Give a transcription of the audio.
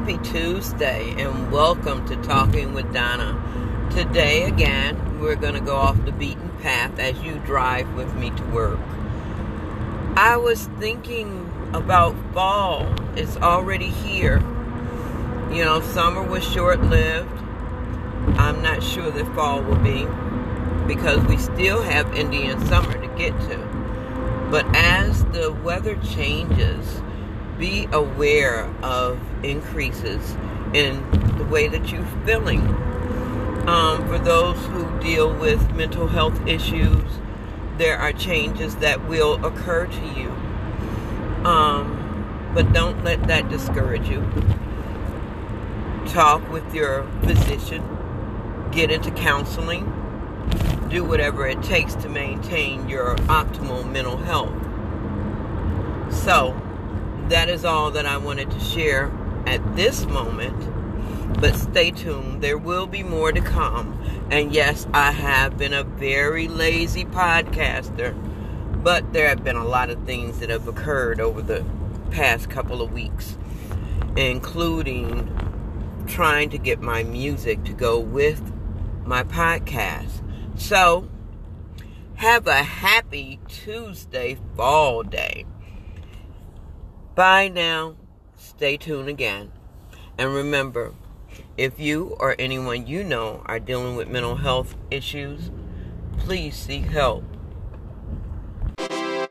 Happy Tuesday and welcome to Talking with Donna. Today, again, we're going to go off the beaten path as you drive with me to work. I was thinking about fall. It's already here. You know, summer was short lived. I'm not sure that fall will be because we still have Indian summer to get to. But as the weather changes, be aware of increases in the way that you're feeling. Um, for those who deal with mental health issues, there are changes that will occur to you. Um, but don't let that discourage you. Talk with your physician, get into counseling, do whatever it takes to maintain your optimal mental health. So, that is all that I wanted to share at this moment. But stay tuned, there will be more to come. And yes, I have been a very lazy podcaster, but there have been a lot of things that have occurred over the past couple of weeks, including trying to get my music to go with my podcast. So, have a happy Tuesday fall day. Bye now. Stay tuned again. And remember, if you or anyone you know are dealing with mental health issues, please seek help.